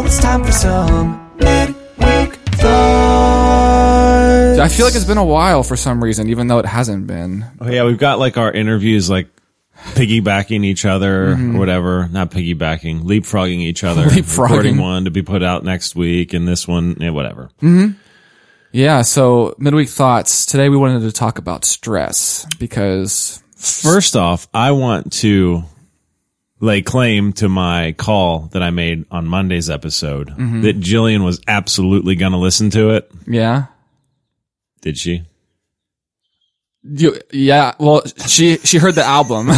Now it's time for some midweek thoughts. I feel like it's been a while for some reason, even though it hasn't been. Oh yeah, we've got like our interviews like piggybacking each other Mm-hmm. or whatever. Not piggybacking, leapfrogging each other. Leapfrogging. Recording one to be put out next week and this one, yeah, whatever. Yeah, so midweek thoughts. Today we wanted to talk about stress because First off, I want to lay claim to my call that I made on Monday's episode Mm-hmm. that Jillian was absolutely going to listen to it. yeah. Did she? You, yeah, well, she she heard the album.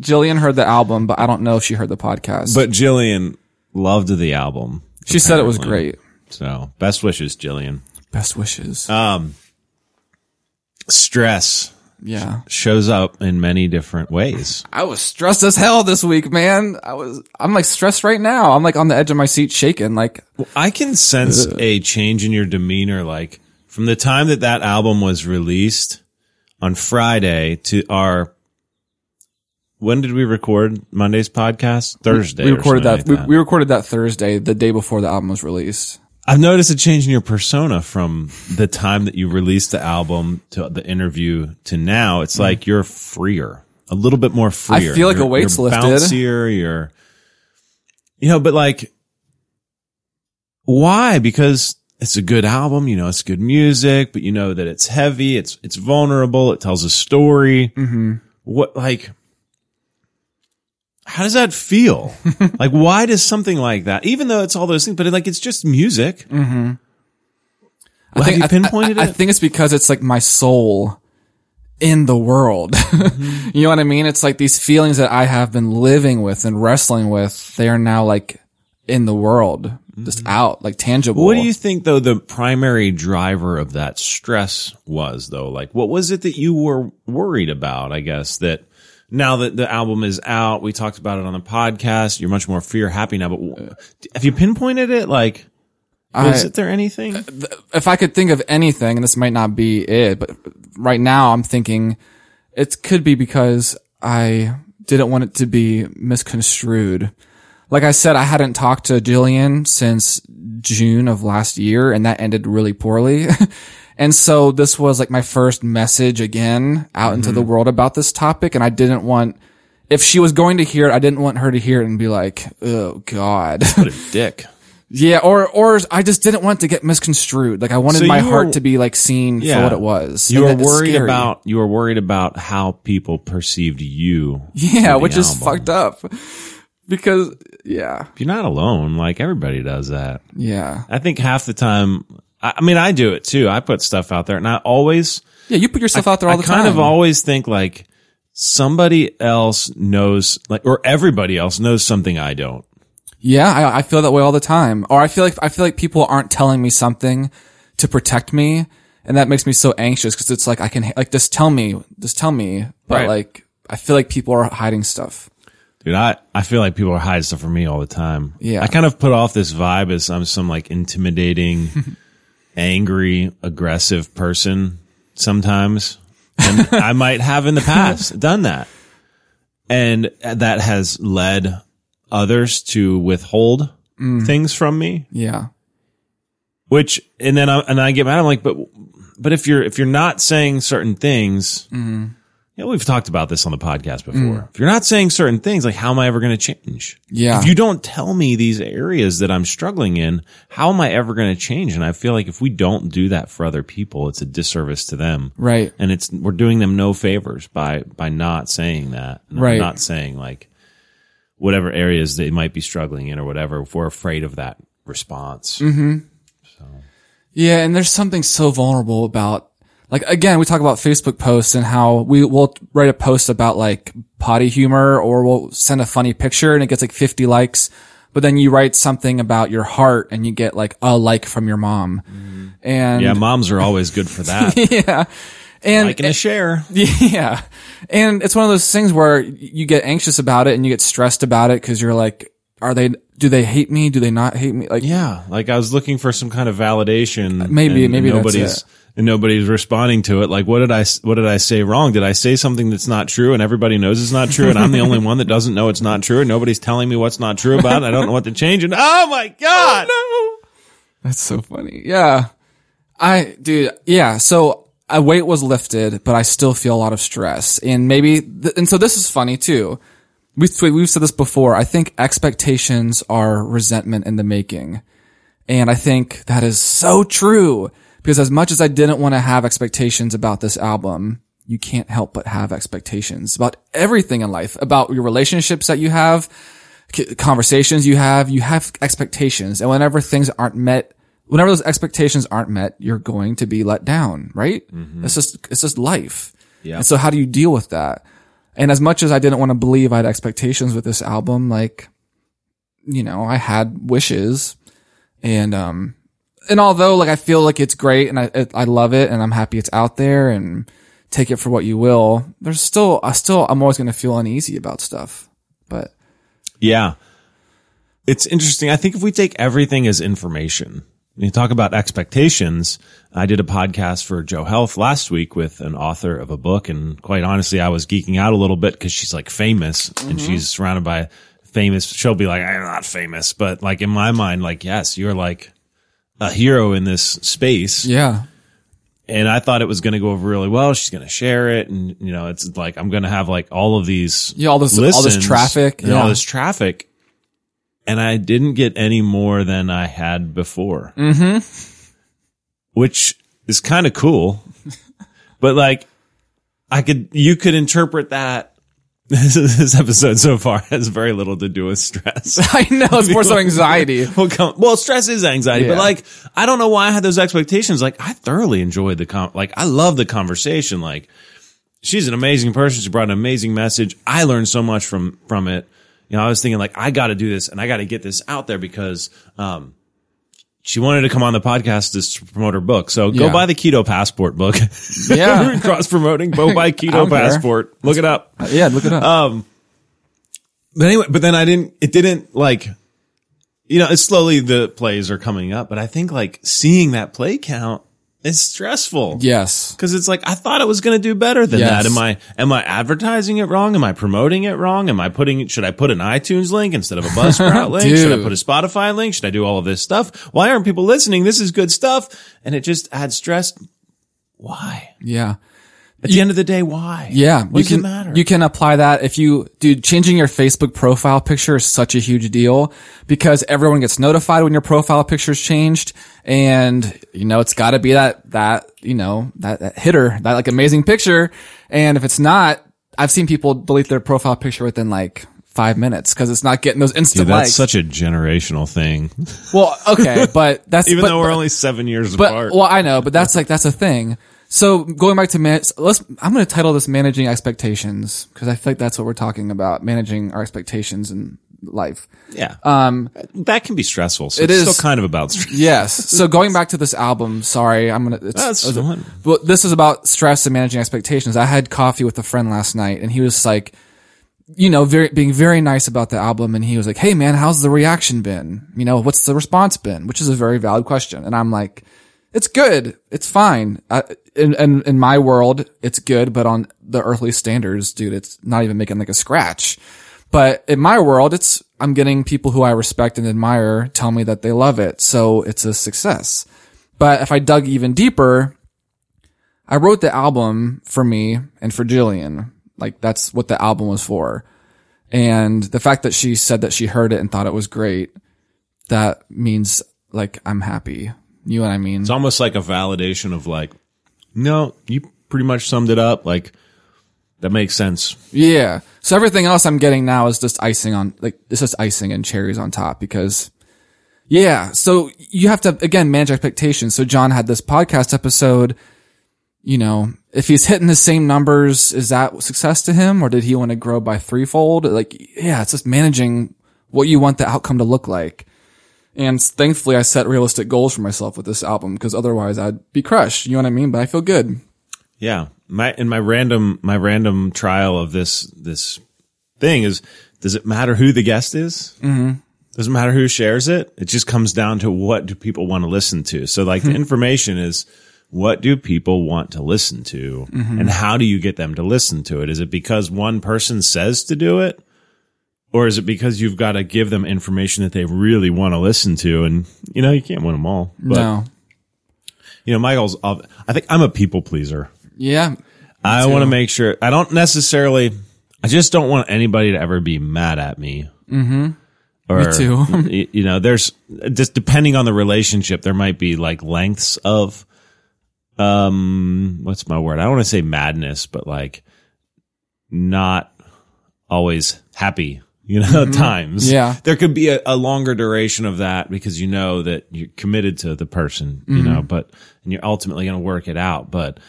Jillian heard the album, but I don't know if she heard the podcast. But Jillian loved the album. she said it was great. So, best wishes, Jillian. Best wishes. Um, stress yeah, shows up in many different ways. I was stressed as hell this week, man. I was. I'm like stressed right now. I'm like on the edge of my seat, shaking. Like, I can sense a change in your demeanor, like from the time that that album was released on Friday to our. When did we record Monday's podcast? Thursday. we or recorded that. like We, we recorded that Thursday, the day before the album was released. I've noticed a change in your persona from the time that you released the album to the interview to now. It's like you're freer, a little bit more freer. Mm. feel like a You're- weight's you're lifted. Bouncier, you're, you know, but like, why? Because it's a good album, you know, it's good music, but you know that it's heavy, it's it's vulnerable, it tells a story. Mm-hmm. What like? How does that feel? like, why does something like that, even though it's all those things, but it, like it's just music? Mm-hmm. Well, have you pinpointed I, I, it? I think it's because it's like my soul in the world. Mm-hmm. you know what I mean? It's like these feelings that I have been living with and wrestling with. They are now like in the world, just out, like tangible. Mm-hmm. What do you think though the primary driver of that stress was though? Like what was it that you were worried about? I guess that now that the album is out, we talked about it on the podcast. You're much more fear happy now, but have you pinpointed it? Like, was it there anything? if I could think of anything, and this might not be it, but right now I'm thinking it could be because I didn't want it to be misconstrued. Like I said, I hadn't talked to Jillian since June of last year, and that ended really poorly. and so this was like my first message again out into the mm-hmm. world about this topic, and I didn't want, if she was going to hear it, I didn't want her to hear it and be like, oh God. What a dick. Yeah, or or I just didn't want to get misconstrued. Like I wanted So my heart were- to be like seen for what it was. You were worried about you were worried about how people perceived you. yeah, which is fucked up. Because yeah, You're not alone. Like everybody does that. yeah, I think half the time. I, I mean, I do it too. I put stuff out there, and I always yeah. You put yourself out there all I the time. I kind of always think like somebody else knows, like, or everybody else knows something I don't. yeah, I, I feel that way all the time. Or I feel like I feel like people aren't telling me something to protect me, and that makes me so anxious because it's like I can like just tell me, just tell me, but Right. like I feel like people are hiding stuff. Dude, I, I feel like people are hiding stuff from me all the time. Yeah. I kind of put off this vibe as I'm some like intimidating, angry, aggressive person sometimes. And I might have in the past done that. And that has led others to withhold things from me. Yeah, which and then I and I get mad. I'm like, but but if you're if you're not saying certain things, Mm-hmm. You know, we've talked about this on the podcast before. Mm. If you're not saying certain things, like how am I ever going to change? Yeah. If you don't tell me these areas that I'm struggling in, how am I ever going to change? And I feel like if we don't do that for other people, it's a disservice to them. right. And it's we're doing them no favors by by not saying that. Right. Not saying like whatever areas they might be struggling in or whatever. If we're afraid of that response. Mm-hmm. Yeah, and there's something so vulnerable about like again, we talk about Facebook posts and how we will write a post about like potty humor or we'll send a funny picture and it gets like 50 likes, but then you write something about your heart and you get like a like from your mom. Mm. And Yeah, moms are always good for that. yeah. And like and a share. yeah. And it's one of those things where you get anxious about it and you get stressed about it because you're like, are they, do they hate me? Do they not hate me? Like, Yeah, like I was looking for some kind of validation. Maybe- and maybe nobody's and nobody's responding to it. Like, what did I what did I say wrong? Did I say something that's not true, and everybody knows it's not true, and I'm the only one that doesn't know it's not true, and nobody's telling me what's not true about it. I don't know what to change. And oh my oh, god, no, That's so funny. Yeah. I, dude, yeah. So a weight was lifted, but I still feel a lot of stress. And maybe, th- and so this is funny too. We've, we've said this before. I think expectations are resentment in the making. And I think that is so true because as much as I didn't want to have expectations about this album, you can't help but have expectations about everything in life, about your relationships that you have, conversations you have, you have expectations. And whenever things aren't met, whenever those expectations aren't met, you're going to be let down, right? Mm-hmm. It's just, it's just life. Yeah. And so how do you deal with that? And as much as I didn't want to believe I had expectations with this album, like, you know, I had wishes and, um, and although like I feel like it's great and I, it, I love it and I'm happy it's out there and take it for what you will, there's still, I still, I'm always going to feel uneasy about stuff, but yeah. It's interesting. I think if we take everything as information, you talk about expectations. I did a podcast for Joe Health last week with an author of a book. And quite honestly, I was geeking out a little bit because she's like famous and mm-hmm. she's surrounded by famous. She'll be like, I'm not famous, but like in my mind, like, yes, you're like a hero in this space. yeah. And I thought it was going to go over really well. She's going to share it. And, you know, it's like, I'm going to have like all of these. Yeah, all this- all this listens traffic, And all this traffic. And I didn't get any more than I had before. Mm-hmm. Which is kind of cool. but like, I could, you could interpret that. This, episode so far has very little to do with stress. I know it's more so anxiety. well, come, well, stress is anxiety, Yeah. but like, I don't know why I had those expectations. Like, I thoroughly enjoyed the con, like, I love the conversation. Like, she's an amazing person. She brought an amazing message. I learned so much from, from it. You know, I was thinking like, I got to do this and I got to get this out there because, um, she wanted to come on the podcast to promote her book. So go Yeah. buy the Keto Passport book. Yeah. Cross promoting. Go buy Keto don't care. Passport. Look it up. Yeah, look it up. Um, but anyway, but then I didn't, it didn't like, you know, it's slowly the plays are coming up, but I think like seeing that play count is stressful. yes. Cause it's like, I thought it was going to do better than Yes. that. Am I, am I advertising it wrong? Am I promoting it wrong? Am I putting, should I put an iTunes link instead of a Buzzsprout link? Should I put a Spotify link? Should I do all of this stuff? Why aren't people listening? This is good stuff. And it just adds stress. Why? Yeah. At the end of the day, why? Yeah. What you does can, it matter? You can apply that if you, dude, changing your Facebook profile picture is such a huge deal because everyone gets notified when your profile picture's changed. And, you know, it's gotta be that, that, you know, that, that hitter, that like amazing picture. And if it's not, I've seen people delete their profile picture within like five minutes because it's not getting those instant Dude, that's likes. such a generational thing. well, okay, but that's, Even but- though we're but- only seven years But apart. well, I know, but that's like that's a thing. So going back to man, let's. I'm going to title this "Managing Expectations" because I think that's what we're talking about: managing our expectations in life. yeah. Um, that can be stressful. So it it's is- still kind of about stress. Yes. So going back to this album, sorry, I'm gonna. It's, That's it's- fine. Well, this is about stress and managing expectations. I had coffee with a friend last night, and he was like, you know, very being very nice about the album, and he was like, "Hey, man, how's the reaction been? You know, what's the response been?" Which is a very valid question, and I'm like, "It's good. It's fine." In, in in my world, it's good, but on the earthly standards, dude, it's not even making like a scratch. But in my world, it's I'm getting people who I respect and admire tell me that they love it, so it's a success. But if I dug even deeper, I wrote the album for me and for Jillian. Like that's what the album was for. And the fact that she said that she heard it and thought it was great, that means like I'm happy. You know what I mean? It's almost like a validation of like, no, you pretty much summed it up. Like, that makes sense. Yeah. So everything else I'm getting now is just icing on, like, it's just icing and cherries on top because, yeah. So you have to, again, manage expectations. So John had this podcast episode, you know, if he's hitting the same numbers, is that success to him or did he want to grow by threefold? Like, yeah, it's just managing what you want the outcome to look like. And thankfully I set realistic goals for myself with this album because otherwise I'd be crushed. You know what I mean? But I feel good. Yeah. My, in my random, my random trial of this, this thing is, does it matter who the guest is? Mm-hmm. Doesn't matter who shares it. It just comes down to what do people want to listen to. So like the information is what do people want to listen to and how do you get them to listen to it? Is it because one person says to do it? Or is it because you've got to give them information that they really want to listen to? And, you know, you can't win them all. But, no. you know, my goal's, I think I'm a people pleaser. Yeah. I want to make sure, I don't necessarily, I just don't want anybody to ever be mad at me. Mm-hmm. Or, Me too. you know, there's just depending on the relationship, there might be like lengths of, um, what's my word? I don't want to say madness, but like not always happy, you know, mm-hmm. times. Yeah. There could be a, a longer duration of that because you know that you're committed to the person, you mm-hmm. know, but, and you're ultimately going to work it out. But,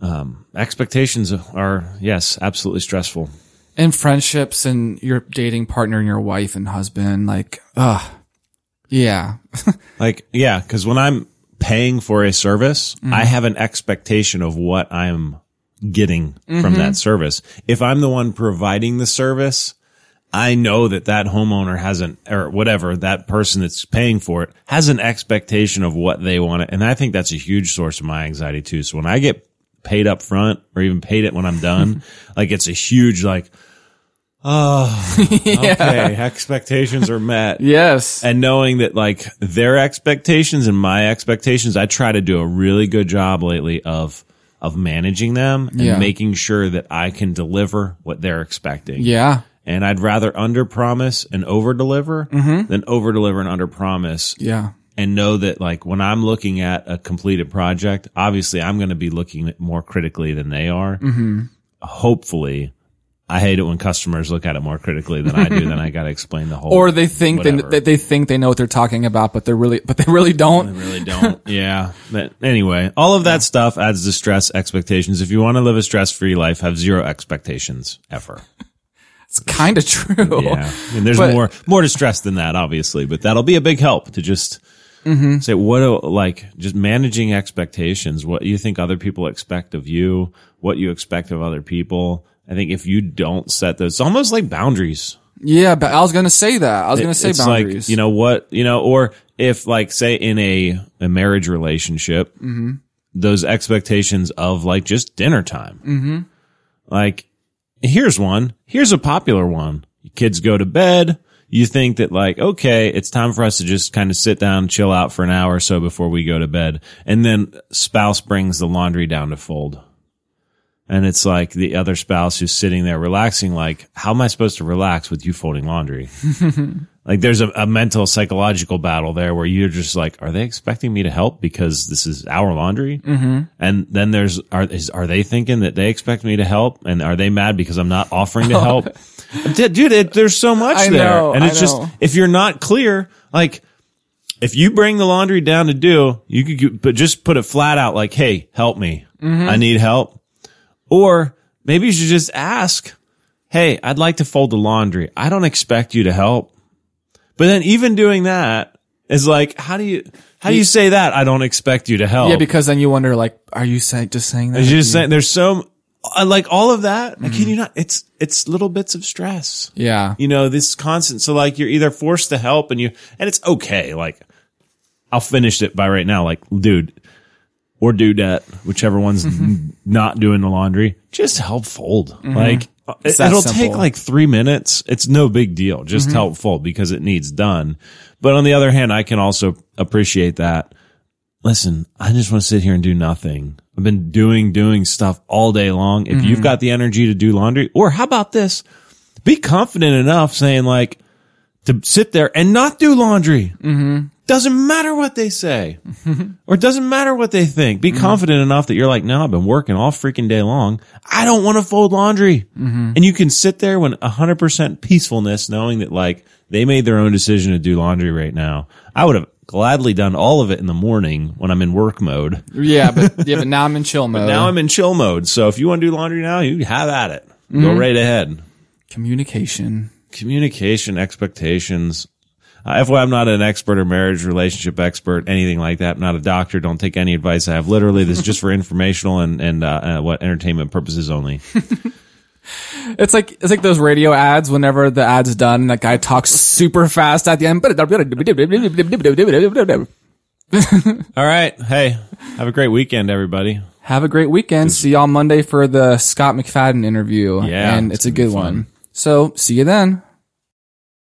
um, expectations are, yes, absolutely stressful. And friendships and your dating partner and your wife and husband, like, ugh. Yeah. Like, yeah, because when I'm paying for a service, mm-hmm. I have an expectation of what I'm getting from that mm-hmm. service. If I'm the one providing the service, I know that that homeowner has an, or whatever, that person that's paying for it has an expectation of what they want. And I think that's a huge source of my anxiety too. So when I get paid up front or even paid it when I'm done, like it's a huge, like, oh, okay, expectations are met yes. and knowing that like their expectations and my expectations, I try to do a really good job lately of of managing them and Yeah. making sure that I can deliver what they're expecting. yeah. And I'd rather under promise and over deliver than over deliver and under promise Yeah. and know that like when I'm looking at a completed project, obviously I'm going to be looking at more critically than they are. Mm-hmm. Hopefully, I hate it when customers look at it more critically than I do. then I got to explain the whole. Or they think they, they, they think they know what they're talking about, but they're really, but they really don't. really don't. yeah. But anyway, all of that stuff adds to stress expectations. If you want to live a stress free life, have zero expectations ever. It's kind of true. Yeah. And there's But- more, more to stress than that, obviously, but that'll be a big help to just Mm-hmm. say, what, like, just managing expectations, what you think other people expect of you, what you expect of other people. I think if you don't set those, it's almost like boundaries. Yeah, but I was gonna say that. I was gonna say it's boundaries. like you know what you know or if like say in a a marriage relationship Mm-hmm. those expectations of like just dinner time mm-hmm. like here's one here's a popular one kids go to bed you think that like okay it's time for us to just kind of sit down chill out for an hour or so before we go to bed and then spouse brings the laundry down to fold and it's like the other spouse who's sitting there relaxing like how am i supposed to relax with you folding laundry? Like there's a, a mental psychological battle there where you're just like are they expecting me to help because this is our laundry? Mm-hmm. and then there's are is, are they thinking that they expect me to help? And are they mad because i'm not offering to help? Dude it, there's so much I there. know, and it's just if you're not clear like if you bring the laundry down to do you could but just put it flat out like hey help me. Mm-hmm. i need help or maybe you should just ask, Hey, I'd like to fold the laundry. I don't expect you to help. But then even doing that is like, how do you, how do you say that? I don't expect you to help. yeah, because then you wonder, like, are you say, just saying that? It's just saying there's so, I like all of that. I kid you not. It's, it's little bits of stress. yeah. You know, this constant. So like you're either forced to help and you, and it's okay. Like I'll finish it by right now. Like, dude, or dudette, whichever one's mm-hmm. n- not doing the laundry, just help fold. Mm-hmm. Like it, it'll simple. take like three minutes. It's no big deal. Just mm-hmm. help fold because it needs done. But on the other hand, I can also appreciate that. Listen, I just want to sit here and do nothing. I've been doing, doing stuff all day long. If you've got the energy to do laundry, or how about this? Be confident enough saying like to sit there and not do laundry. Doesn't matter what they say or it doesn't matter what they think. Be mm-hmm. confident enough that you're like, no, I've been working all freaking day long. I don't want to fold laundry. Mm-hmm. And you can sit there when hundred percent peacefulness, knowing that like they made their own decision to do laundry right now. I would have gladly done all of it in the morning when I'm in work mode. Yeah, but yeah, but now I'm in chill mode. Now I'm in chill mode. So if you want to do laundry now, you have at it. Go mm-hmm. right ahead. communication. communication expectations. Uh, FYI, I'm not an expert or marriage relationship expert, anything like that. I'm not a doctor. Don't take any advice I have. Literally, this is just for informational and and uh, uh, what entertainment purposes only. It's like it's like those radio ads. Whenever the ad's done, that guy talks super fast at the end. All right. Hey, have a great weekend, everybody. Have a great weekend. See y'all Monday for the Scott McFadden interview. Yeah, and it's it's a good fun. one. So see you then.